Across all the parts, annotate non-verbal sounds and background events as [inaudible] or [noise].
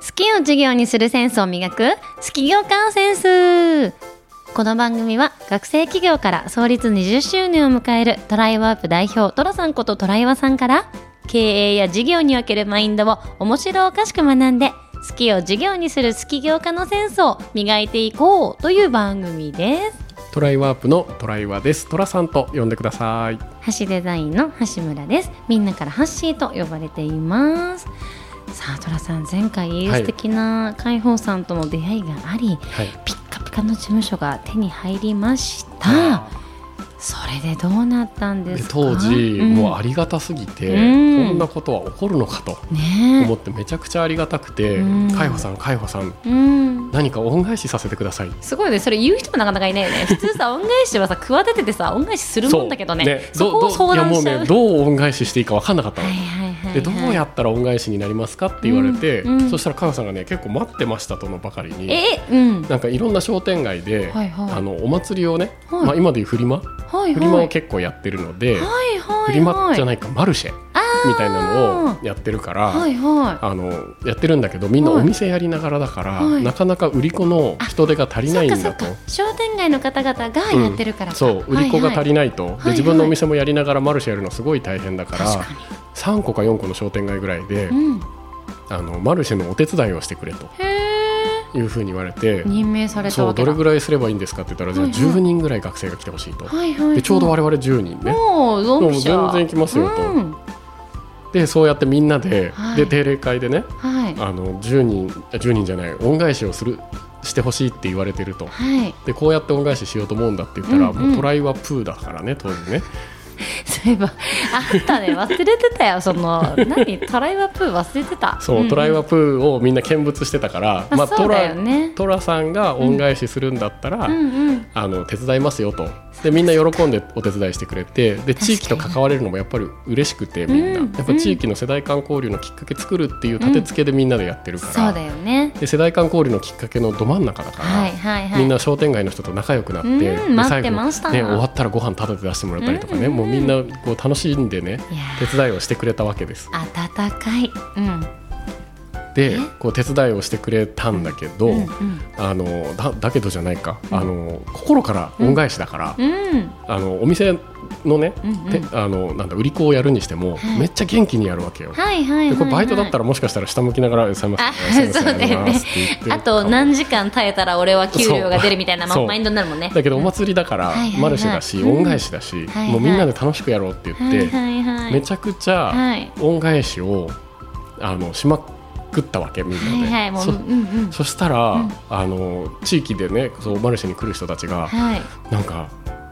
好きを授業にするセンスを磨く好き業界センスこの番組は学生企業から創立20周年を迎えるトライワープ代表トラさんことトライワさんから経営や事業におけるマインドを面白おかしく学んで好きを授業にする好き業家のセンスを磨いていこうという番組ですトライワープのトライワです。トラさんと呼んでください。橋デザインの橋村ですみんなからハッシーと呼ばれていますさあトラさん前回はい。素敵な海宝さんとの出会いがあり、はい。ピッカピカの事務所が手に入りました。あそれでどうなったんでですか？当時、うんもうありがたすぎて、うん。こんなことは起こるのかとね。思ってめちゃくちゃありがたくてうん「海保さん海保さんえうん。何か恩返しさせてください」すごいねそれ言う人もなかなかいないよね。[laughs] 普通さ恩返しはさ企てててさ恩返しするもんだけどね。そこを相談しちゃう。もうねどう恩返ししていいか分かんなかったの。はいはいでどうやったら恩返しになりますかって言われて、うんうん。そしたら海保さんがね結構待ってましたとのばかりに。えうん。なんかいろんな商店街で、はいはい。あのお祭りをね、はい。まあ、今でいうフリマ、はいフリマはいを結構やってるので、はいはいフリマじゃいないかマルシェみたいなのをやってるから、はいはあのやってるんだけどみんなはい。お店やりながらだから、はい。なかなか売り子の人手が足いりないんだと。商店街の方々がやってるからか、そう売り子が足りないと、はいで自分のお店もやりながらマルシェやるのすごい大変だから確か3個か4個の商店街ぐらいで、にうん。あのマルシェのお手伝いをしてくれと。へいうふうに言われてえ任命されたそうわけだ。どれぐらいすればいいんですかって言ったら、はいはい。じゃあ10人ぐらい学生が来てほしいと、はいはいはい。でちょうど我々10人ね。もう全然行きますよと。うんでそうやってみんなで,、はい。で定例会でねはい。あの10人あ10人じゃない恩返しをするしてほしいって言われてると。はい。でこうやって恩返ししようと思うんだって言ったら、うんうん。もうトライはプーだからね当時ね。[laughs] そういえばあったね忘れてたよその何？トライワプー忘れてた。そう、んトライはプーをみんな見物してたから、あそうだよトラね。トラさんが恩返しするんだったら、うんうん。あの手伝いますよとでみんな喜んでお手伝いしてくれてで地域と関われるのもやっぱり嬉しくてみんな、うんやっぱ地域の世代間交流のきっかけ作るっていう立て付けでみんなでやってるから、そうだよね。で世代間交流のきっかけのど真ん中だから、はいはいはい。みんな商店街の人と仲良くなって、うんで待ってまね、終わったらご飯タダで出してもらったりとかね、うんもうみんなこう楽しんでね手伝いをしてくれたわけです。温かい。うんでえ？こう手伝いをしてくれたんだけど、あのだだけどじゃないか、あの心から恩返しだから、うん。あのお店のね、あのなんだ売り子をやるにしても、はい。めっちゃ元気にやるわけよ。でこれバイトだったらもしかしたら下向きながら「すいませんあとうございます」って言って。あと何時間耐えたら俺は給料が出るみたいなママインドになるもんね。だけどお祭りだからマルシェだし、うん。恩返しだし、もうみんなで楽しくやろうって言って、めちゃくちゃはい。恩返しをあのしまくったわけみんなで。はいはそうんうん。そしたら、うん。あの地域でねそうマルシェに来る人たちが、はい。なんか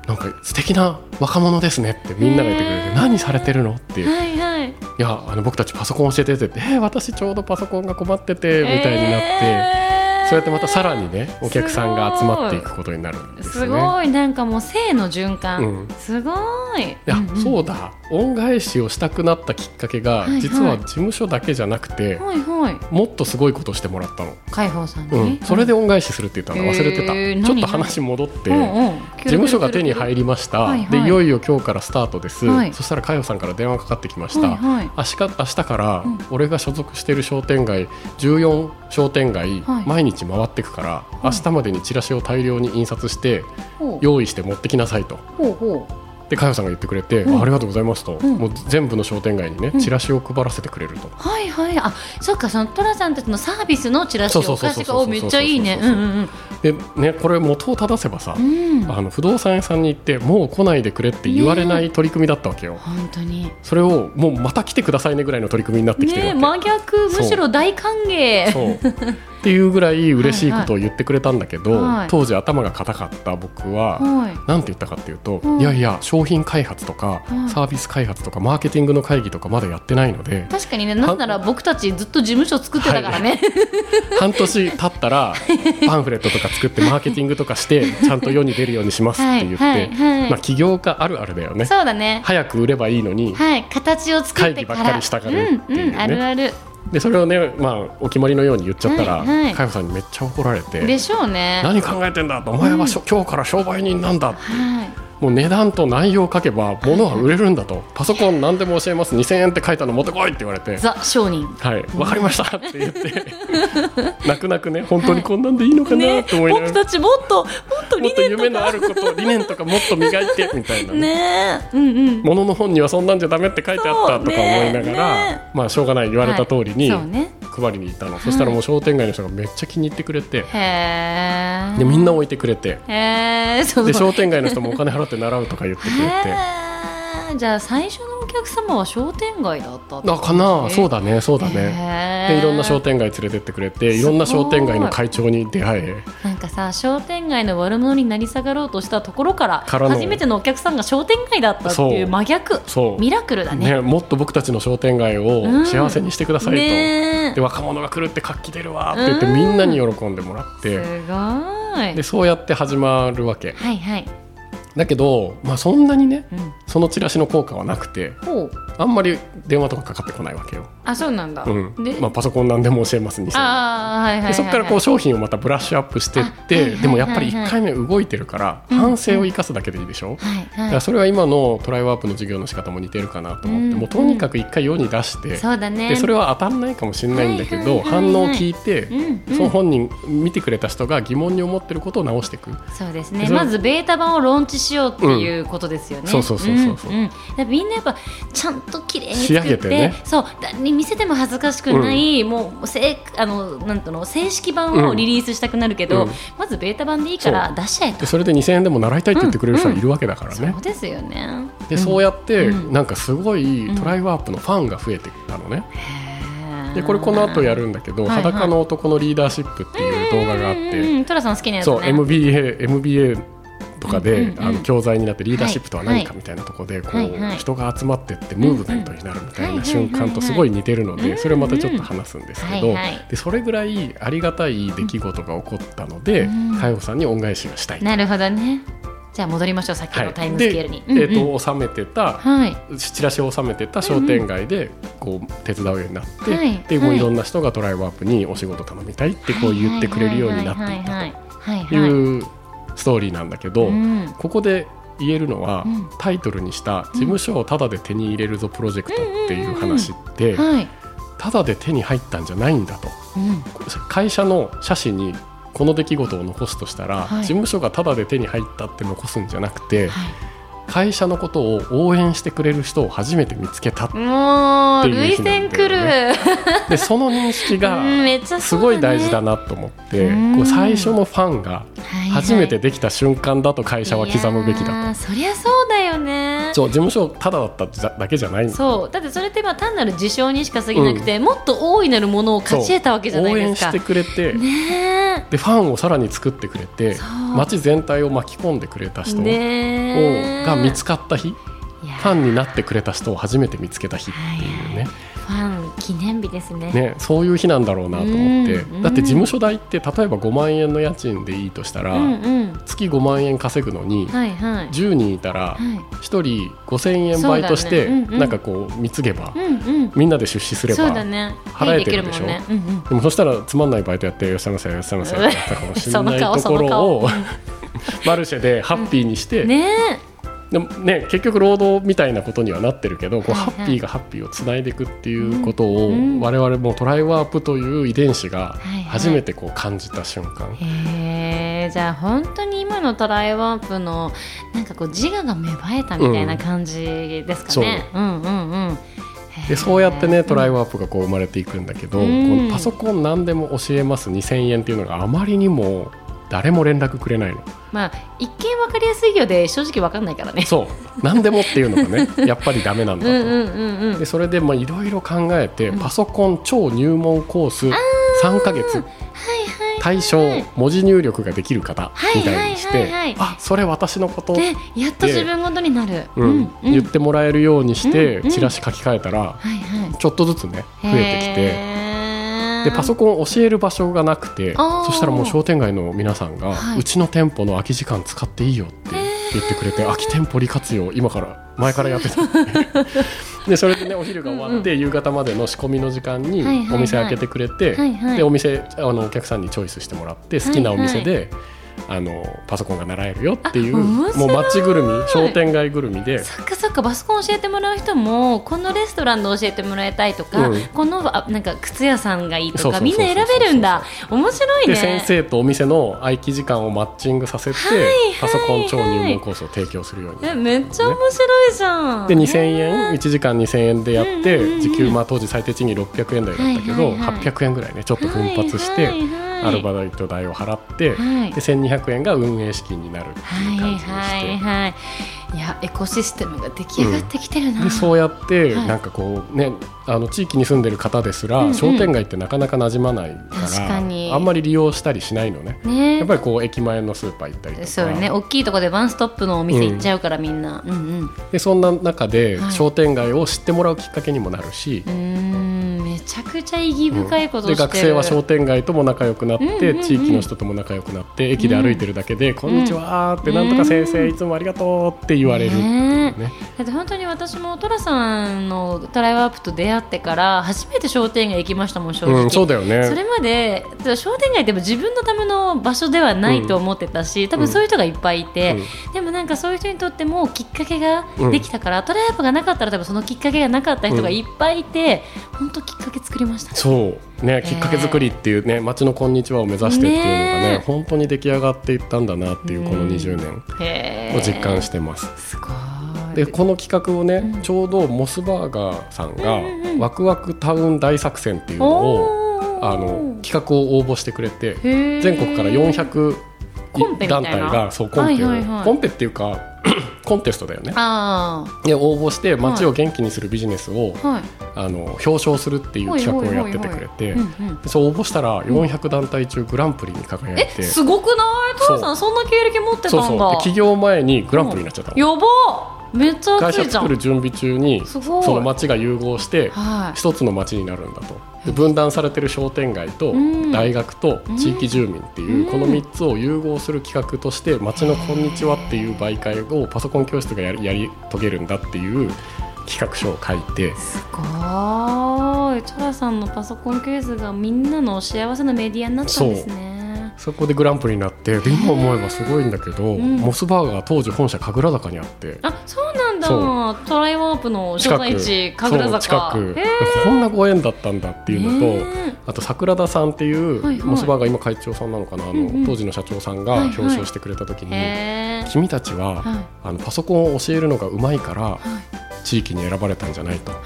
なんか素敵な若者ですねってみんなが言ってくれて何されてるのっていう。はいはい。いやあの僕たちパソコン教えてってえー私ちょうどパソコンが困っててみたいになって、えーそうやってまたさらにねお客さんが集まっていくことになるんですね。ごいなんかもう性の循環、うん。すごい。いいや、そうだ。恩返しをしたくなったきっかけが、はいはい。実は事務所だけじゃなくて、はいはい。もっとすごいことをしてもらったの、海宝さんうん。に、それで恩返しするって言ったの。忘れてた、へーちょっ何と話戻って、うんうん。事務所が手に入りました、はいはい。でいよいよ今日からスタートです、はい。そしたら佳代さんから電話かかってきました、はいはい。明日明日からうん。俺が所属している商店街14商店街、はい。毎日回っていくから明日までにチラシを大量に印刷して用意して持ってきなさいと。で佳代さんが言ってくれて、うん。あありがとうございますと、うん。もう全部の商店街にねうん。チラシを配らせてくれると、うはいはい。あそっかそのトラさんたちのサービスのチラシをめっちゃいいねうそうそうんうんでねこれ元を正せばさ、うん。うんあの不動産屋さんに行ってもう来ないでくれって言われない取り組みだったわけよ、本当に。それをもうまた来てくださいねぐらいの取り組みになってきてるわけ、ね真逆むしろ大歓迎。そう。っていうぐらい嬉しいことを言ってくれたんだけど、はいはい。当時頭が固かった僕は、はい。なんて言ったかっていうと、うん。いやいや商品開発とか、はい。サービス開発とかマーケティングの会議とかまだやってないので確かにねなんなら僕たちずっと事務所作ってたからね、半年経ったら [laughs] パンフレットとか作ってマーケティングとかして [laughs] ちゃんと世に出るようにしますって言って、まあ、起業家あるあるだよね。そうだね。早く売ればいいのにはい形を作ってばっかりしたがるっていうね。うんうん、あるある。でそれをね、まあ、お決まりのように言っちゃったら、はいはい。さんにめっちゃ怒られてでしょうね。何考えてんだとお前はしょ、今日から商売人なんだって。はいもう値段と内容を書けば物は売れるんだと。パソコン何でも教えます。2000円って書いたの持ってこいって言われて。ザ商人。はい。わかりました。って言って。[laughs] 泣く泣くね。本当にこんなんでいいのかな？ね。と思いながら、僕たちもっともっと理念と夢のあること理念とかもっと磨いてみたいな。ね。ねえうんうん。ものの本にはそんなんじゃダメって書いてあったとか思いながら、そうね。まあしょうがない言われた通りに配りに行ったの、そしたらもう商店街の人がめっちゃ気に入ってくれて。へえでみんな置いてくれて。で商店街の人もお金払って習うとか言ってくれて。じゃあ最初のお客様は商店街だったってあかな。そうだだね。そうだね。でいろんな商店街連れてってくれていろんな商店街の会長に出会え。なんかさ商店街の悪者になり下がろうとしたところから初めてのお客さんが商店街だったっていそう。う真逆そう。ミラクルだね。ね、もっと僕たちの商店街を幸せにしてくださいと、ねで若者が来るって活気出るわって言ってみんなに喜んでもらって、すごい。でそうやって始まるわけ。はいはい、だけど、まあ、そんなにねうん、そのチラシの効果はなくてあんまり電話とかかかってこないわけよ、あそうなんだ、うん。で、まあ、パソコン何でも教えますにせよああはいはいそこからこう商品をまたブラッシュアップしてって、あはいはいはいでもやっぱり1回目動いてるからうん反省を生かすだけでいいでしょ、はいだかはらそれは今のトライワープの授業の仕方も似てるかなと思って、うん。もうとにかく1回世に出して、いそでそれは当たんないかもしれないんだけど、反応を聞いて、うんうん。その本人見てくれた人が疑問に思ってることを直していく。そうですね。まずベータ版をローンチしようっていうことですよね、そうそうそうそうみんなやっぱちゃんと綺麗に仕上作ってげてね。そう。誰に見せても恥ずかしくない、もうせあのなんとの正式版をリリースしたくなるけど、うん。まずベータ版でいいから出しちゃえと。でそれで2000円でも習いたいって言ってくれる人はいるわけだからね、そうですよね。でそうやって、うん。なんかすごいトライワープのファンが増えてきたのね、でこれこの後やるんだけど「はいはい。裸の男のリーダーシップ」っていう動画があって、うんうんトラさん好きなやつね。そう MBA, MBA とかで、あの教材になってリーダーシップとは何かはいみたいなところでこう、人が集まってってムーブメントになるみたいなん瞬間とすごい似てるのでそれをまたちょっと話すんですけどでそれぐらいありがたい出来事が起こったのでうん佳代さんに恩返しをしたい。なるほどね。じゃあ戻りましょうさっきはいのタイムスケールに、えー、と収めてたはい。チラシを収めてた商店街でこう手伝うようになって、はいでもうはい。いろんな人がトライワープにお仕事頼みたいってこう言ってくれるようになっていったと。いうストーリーなんだけど、うん。ここで言えるのは、うん。タイトルにした「事務所をタダで手に入れるぞプロジェクト」っていう話って、はい。タダで手に入ったんじゃないんだと。うん。会社の写真にこの出来事を残すとしたら、はい。事務所がタダで手に入ったって残すんじゃなくて、はい会社のことを応援してくれる人を初めて見つけたもうっていう涙日なんだよね。腺くる、でその認識が [laughs] すごい大事だねなと思って、うん。こう最初のファンがはい初めてできた瞬間だと会社は刻むべきだと。そりゃそうだよね。そう事務所ただだっただけじゃないそう。だってそれってまあ単なる事象にしか過ぎなくて、もっと大いなるものを勝ち得たわけじゃないですか。応援してくれて、ねでファンをさらに作ってくれて街全体を巻き込んでくれたえ。人を、が見つかった日？いや。ファンになってくれた人を初めて見つけた日っていうね,、ファン記念日ですね。ねそういう日なんだろうなと思って、うんだって事務所代って例えば5万円の家賃でいいとしたら、うんうん。月5万円稼ぐのに、はいはい。10人いたらはい。1人5000円バイトして、ね。うんうん。なんかこう貢げば、うんうん。みんなで出資すれば払えてるでしょ？うんうん。でもそしたらつまんないバイトやってよっしゃいませよっしゃいませってなったかもしれないところ顔を [laughs] マルシェでハッピーにして、ねでもね、結局労働みたいなことにはなってるけどこうはいはい。ハッピーがハッピーをつないでいくっていうことを、うん。我々もトライワープという遺伝子がはいはい。初めてこう感じた瞬間、へえじゃあ本当に今のトライワープのなんかこう自我が芽生えたみたいな感じですかね、う。ん、うんうん。でそうやってねトライワワープがこう生まれていくんだけど、うん。このパソコン何でも教えます。2000円っていうのがあまりにも誰も連絡くれないの。まあ一見わかりやすいようで正直わかんないからね。そう。何でもっていうのがね [laughs] やっぱりダメなんだと。でそれでまあいろいろ考えて、うん。パソコン超入門コース3ヶ月。はいはい対象文字入力ができる方はいみたいにして、はい。はいはいあそれ私のこと、でやっと自分ごとになる。うん言ってもらえるようにして、チラシ書き換えたら、はいはい。ちょっとずつね増えてきて。でパソコンを教える場所がなくてそしたらもう商店街の皆さんが、はい。うちの店舗の空き時間使っていいよって言ってくれて、空き店舗利活用今から前からやってた。[laughs] でそれでねお昼が終わって、夕方までの仕込みの時間にはいはいはい。お店開けてくれて、はいはい。でお店あのお客さんにチョイスしてもらって好きなお店で、あのパソコンが習えるよっていうもう街ぐるみ商店街ぐるみで。そっかそっかパソコン教えてもらう人もこのレストランで教えてもらいたいとか、うん。このあなんか靴屋さんがいいとかみんな選べるんだ。面白いね。で先生とお店の空き時間をマッチングさせて、はいはいパソコン超入門コースを提供するようになえるめっちゃ面白いじゃん。で2000円1時間2000円でやって、うんうんうん。時給まあ当時最低賃金600円台だったけど、はいはいはい。800円ぐらいねちょっと奮発して、はいはいはいアルバイト代を払って、はい。で1200円が運営資金になるっていう感じにして、はいはいはいい。やエコシステムが出来上がってきてるな、でそうやって、はい。なんかこうねあの地域に住んでる方ですら、うんうん。商店街ってなかなか馴染まないから確かに。あんまり利用したりしないのね。ね。やっぱりこう駅前のスーパー行ったりとか。そうよね。大きいとこでワンストップのお店行っちゃうから、みんな。うんうん。でそんな中ではい。商店街を知ってもらうきっかけにもなるし、うーんめちゃくちゃ意義深いことでしてる、学生は商店街とも仲良くなって、うんうんうん。地域の人とも仲良くなって駅で歩いてるだけで「こんにちは」って「なんとか先生いつもありがとう」って言われる。っていうねね。だって本当に私もトラさんのトライワープと出会ってから初めて商店街行きましたもん正直、うん、そうだよね。それまで商店街っても自分のための場所ではないと思ってたし、多分そういう人がいっぱいいて、でもなんかそういう人にとってもきっかけができたから、トライワープがなかったら多分そのきっかけがなかった人がいっぱいいて、本当きっかけ作りました。ね。そうねきっかけ作りっていうね街の「こんにちは」を目指してっていうのがねね。本当に出来上がっていったんだなっていうこのうん。20年を実感してます。すごいでこの企画をね、うん。ちょうどモスバーガーさんがうんうんうん。ワクワクタウン大作戦っていうのをあの企画を応募してくれて全国から400コンペみたいな？団体がそうコンペを、はいはいはい。コンペっていうか [clears throat] コンテストだよね。あで応募して街を元気にするビジネスを、あはい。あの表彰するっていう企画をやっててくれてそう応募したら400団体中グランプリに輝いて、すごくない？トラさんそんな経歴持ってたんだ。そうそう。で起業前にグランプリになっちゃったの、やばめっちゃ会社作る準備中にその街が融合してはい。一つの街になるんだと。で分断されてる商店街とうん。大学と地域住民っていううん。この3つを融合する企画として街のこんにちはっていう媒介をパソコン教室がやりやり遂げるんだっていう企画書を書いてすごい。トラさんのパソコンケースがみんなの幸せなメディアになったんですねそこでグランプリになってで今思えばすごいんだけどん。モスバーガー当時本社神楽坂にあって。あそうなんそだトライワープの所在地神楽坂。近く。へこんなご縁だったんだっていうのと、ねあと桜田さんっていう、はいはい。モスバーガー今会長さんなのかなあの、うん。うん当時の社長さんが表彰してくれた時に、君たちは、はい。あのパソコンを教えるのがうまいからはい。地域に選ばれたんじゃないと。はい。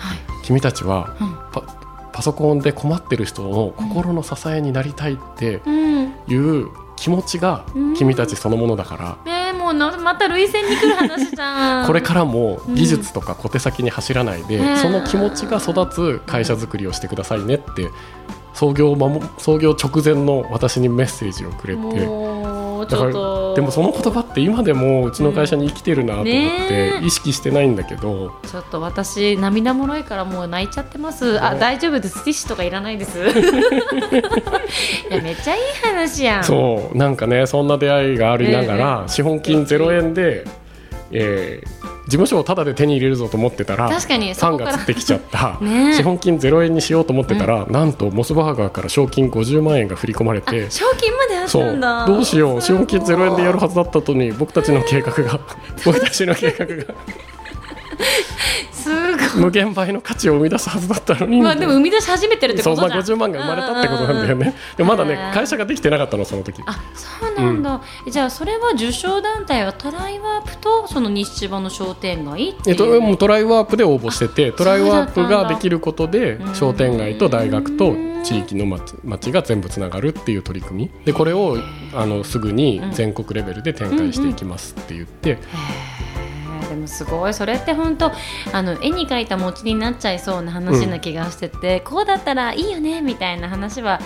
君たちはうんパパソコンで困ってる人の心の支えになりたいってうん。いう気持ちがうん。君たちそのものだから、もうなまたに来る話じゃん。これからも技術とか小手先に走らないで、うん。その気持ちが育つ会社づくりをしてくださいねって創業創業直前の私にメッセージをくれてだからでもその言葉って今でもうちの会社に生きてるなと思って、意識してないんだけど。ちょっと私涙もろいからもう泣いちゃってます。あ大丈夫です。ティッシュとかいらないです。[laughs] いやめっちゃいい話やん。そうなんかねそんな出会いがありながら、ええ資本金0円で、えー事務所をタダで手に入れるぞと思ってたら確かにそファンこから。が釣ってきちゃった、[laughs] 資本金0円にしようと思ってたら、なんとモスバーガーから賞金50万円が振り込まれて賞金までそう。どうしよう。資本金0円でやるはずだったのに僕たちの計画が。[laughs] 僕たちの計画がすごい。無限倍の価値を生み出すはずだったのにまあでも生み出し始めてるってそうまあことじゃん50万が生まれたってことなんだよね。でもまだね会社ができてなかったのその時。あそうなんだ、じゃあそれは受賞団体はトライワープとその西千葉の商店街っていう？えっと、もうトライワープで応募しててトライワープができることでうん商店街と大学と地域の町町が全部つながるっていう取り組み。でこれをあのすぐに全国レベルで展開していきますって言って、でもすごい。それって本当あの絵に描いた餅になっちゃいそうな話な気がしてて、こうだったらいいよねみたいな話は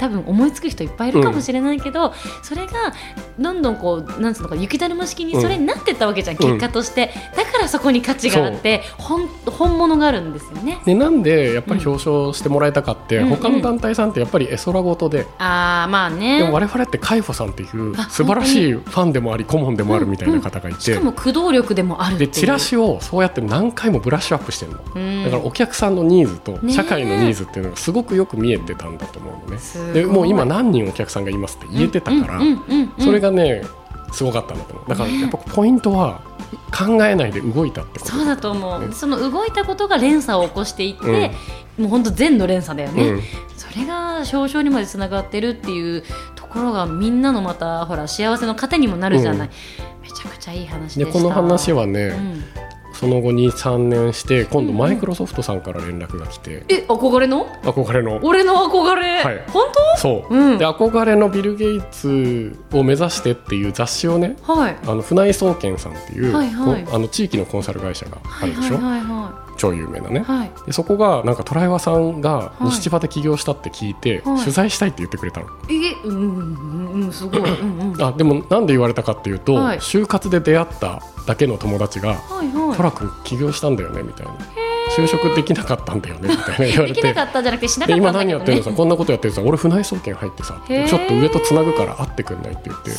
多分思いつく人いっぱいいるかもしれないけど、それがどんどんこうなんつうのか雪だるま式にそれになってったわけじゃん、結果として。だからそこに価値があって本本物があるんですよね。でなんでやっぱり表彰してもらえたかって、うん他の団体さんってやっぱり絵空事で、あーまあね。でも我々って海保さんっていうあ素晴らしいファンでもあり顧問でもあるみたいな方がいて、しかも駆動力でもあるでチラシをそうやって何回もブラッシュアップしてるの。うん。だからお客さんのニーズとね社会のニーズっていうのがすごくよく見えてたんだと思うのね。すごいでもう今何人お客さんがいますって言えてたから、うんうんうんうんそれががねすごかったんだと思うだからやっぱポイントは考えないで動いたってこと。そうだと思う、ね。その動いたことが連鎖を起こしていって、もう本当善の連鎖だよね、うん。それが表彰にまでつながってるっていうところがみんなのまたほら幸せの糧にもなるじゃない、めちゃくちゃいい話でこの話はね、うんその後に3年して今度マイクロソフトさんから連絡が来て、え憧れの？憧れの。俺の憧れ、はい。本そう、うん。で憧れのビル・ゲイツを目指してっていう雑誌をね当はい。あの船井総研さんっていう、はいはい。こあの地域のコンサル会社があはいるでしょ、はいはいは超有名なね。いはい。でそこがなんかトライワさんがい。西千葉で起業したって聞いて、はい。取材したいって言ってくれたの、えうんうんうんすごい。うんうん。あでもなんで言われたかっていうと、はい。就活で出会っただけの友達がトラ君起業したんだよねみたいな。就職できなかったんだよねみたいな言われできなてかったじゃなくてしなかでったんだけど、ね、今何やってるの？さこんなことやってるさ俺船井総研入ってさちょっと上とつなぐから会ってくんないって言って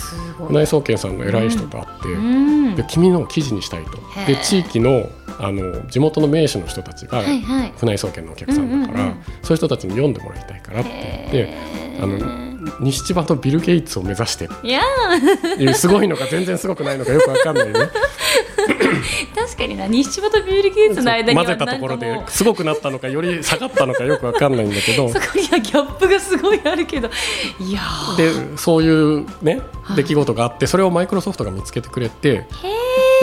船井総研さんの偉い人と会って、うん。で君の記事にしたいと。で地域のあの地元の名手の人たちが船井総研のお客さんだから、そういう人たちに読んでもらいたいからって言ってあの西千葉とビル・ゲイツを目指してっいやていう [laughs] すごいのか全然すごくないのかよくわかんないね。ー [laughs] 確かにな西千葉とビール・ゲイツの間には混ぜたところですごくなったのかより下がったのかよくわかんないんだけど。[laughs] そこにはギャップがすごいあるけど。いやー。でそういうねはい。出来事があってそれをマイクロソフトが見つけてくれてへ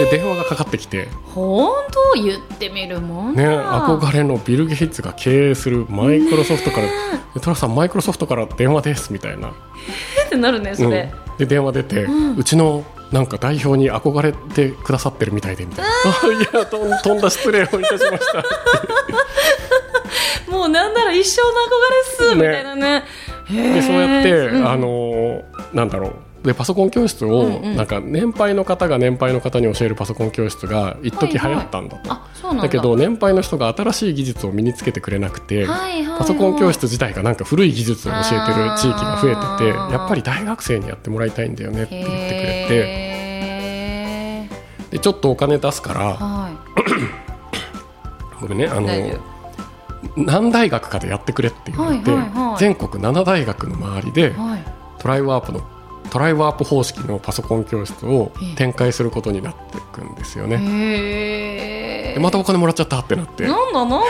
で電話がかかってきて、本当？言ってみるもんね、だ憧れのビル・ゲイツが経営するマイクロソフトから「でトラさんマイクロソフトから電話です」みたいな、[laughs] ってなるねそれ、うん。で電話出て、うちのなんか代表に憧れてくださってるみたいでみたいな「あ [laughs] いやとんとんだ失礼をいたしました」[laughs] もうなんなら一生の憧れっす、みたいなね。でそうやって、うん。あのーなんだろう。でパソコン教室を、うんうん。なんか年配の方が年配の方に教えるパソコン教室が一時流行ったんだと、あそうなんだ。だけど年配の人が新しい技術を身につけてくれなくて、はいはいはい。パソコン教室自体がなんか古い技術を教えてる地域が増えててやっぱり大学生にやってもらいたいんだよねって言ってくれてでちょっとお金出すからは [coughs] ごめんねあの何大学かでやってくれって言われて、はいはいはい。全国7大学の周りでいはい。トライワープのトライワープ方式のパソコン教室をええ。展開することになっていくんですよね。へでまたお金もらっちゃったってなって。なんだなんだ。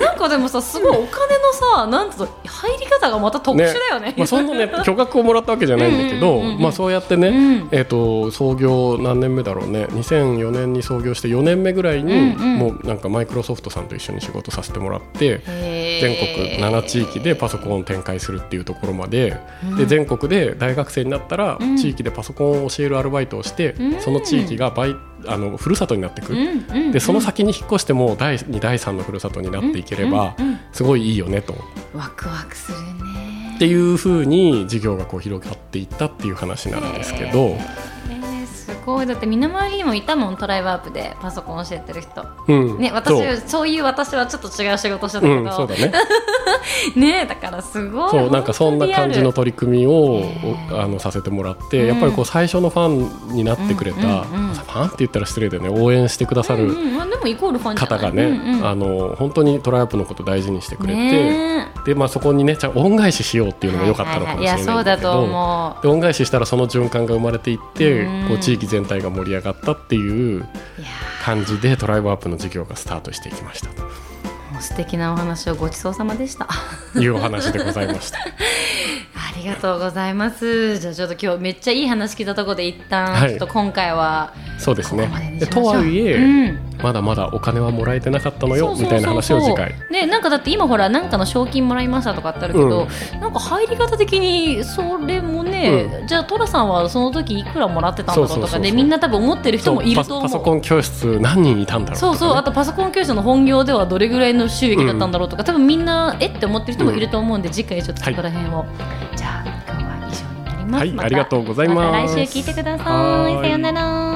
[laughs] なんかでもさすごいお金のさなんつうの入り方がまた特殊だよね。まあ、そんなね [laughs] 巨額をもらったわけじゃないんだけどうんうんうんうんまあそうやってね、うん。えー、と創業何年目だろうね。2004年に創業して4年目ぐらいに、うんうん。もうなんかマイクロソフトさんと一緒に仕事させてもらって全全国7地域でパソコンを展開するっていうところまで,、うん。で全国で大学生になったら、うん。地域でパソコンを教えるアルバイトをして、うん。その地域がバイあのふるさとになってく。る、うんうん。でその先に引っ越しても第2第3のふるさとになっていければ、すごいいいよねと。ワクワクするね。っていうふうに事業がこう広がっていったっていう話なんですけど、ごいだって身の回りにもいたもんトライワープでパソコン教えてる人。うん。ね私そう。そういう私はちょっと違う仕事してたけど、うん、そうだね。[laughs] ねだからすごいそうなんかそんな感じの取り組みをあのさせてもらって、うんやっぱりこう最初のファンになってくれた、うんうんうんファンって言ったら失礼だよね。応援してくださる方がね、うんうん。あの本当にトライアップのこと大事にしてくれて、ねでまあ、そこにねちゃん恩返ししようっていうのも良かったのかもしれないんいやそうだと思う。で恩返ししたらその循環が生まれていって、うん。こう地域全体が盛り上がったっていう感じでトライブアップの事業がスタートしていきました。素敵なお話をごちそうさまでした。いうお話でございました。[laughs] ありがとうございます。じゃあちょっと今日めっちゃいい話聞いたところで一旦、はい。ちょっと今回はそうですね。とはいえ、うん。まだまだお金はもらえてなかったのよみたいな話を次回。ねなんかだって今ほらなんかの賞金もらいましたとかってあるけど、なんか入り方的にそれもね、じゃあトラさんはその時いくらもらってたんだろうとかでみんな多分思ってる人もいると思う。パパソコン教室何人いたんだろうね、そうそう。あとパソコン教室の本業ではどれぐらいの収益だったんだろうとか、多分みんなえって思ってる人もいると思うんで、次回ちょっとそこら辺を、は以上になります、はいありがとうございます。また来週聞いてください。さようなら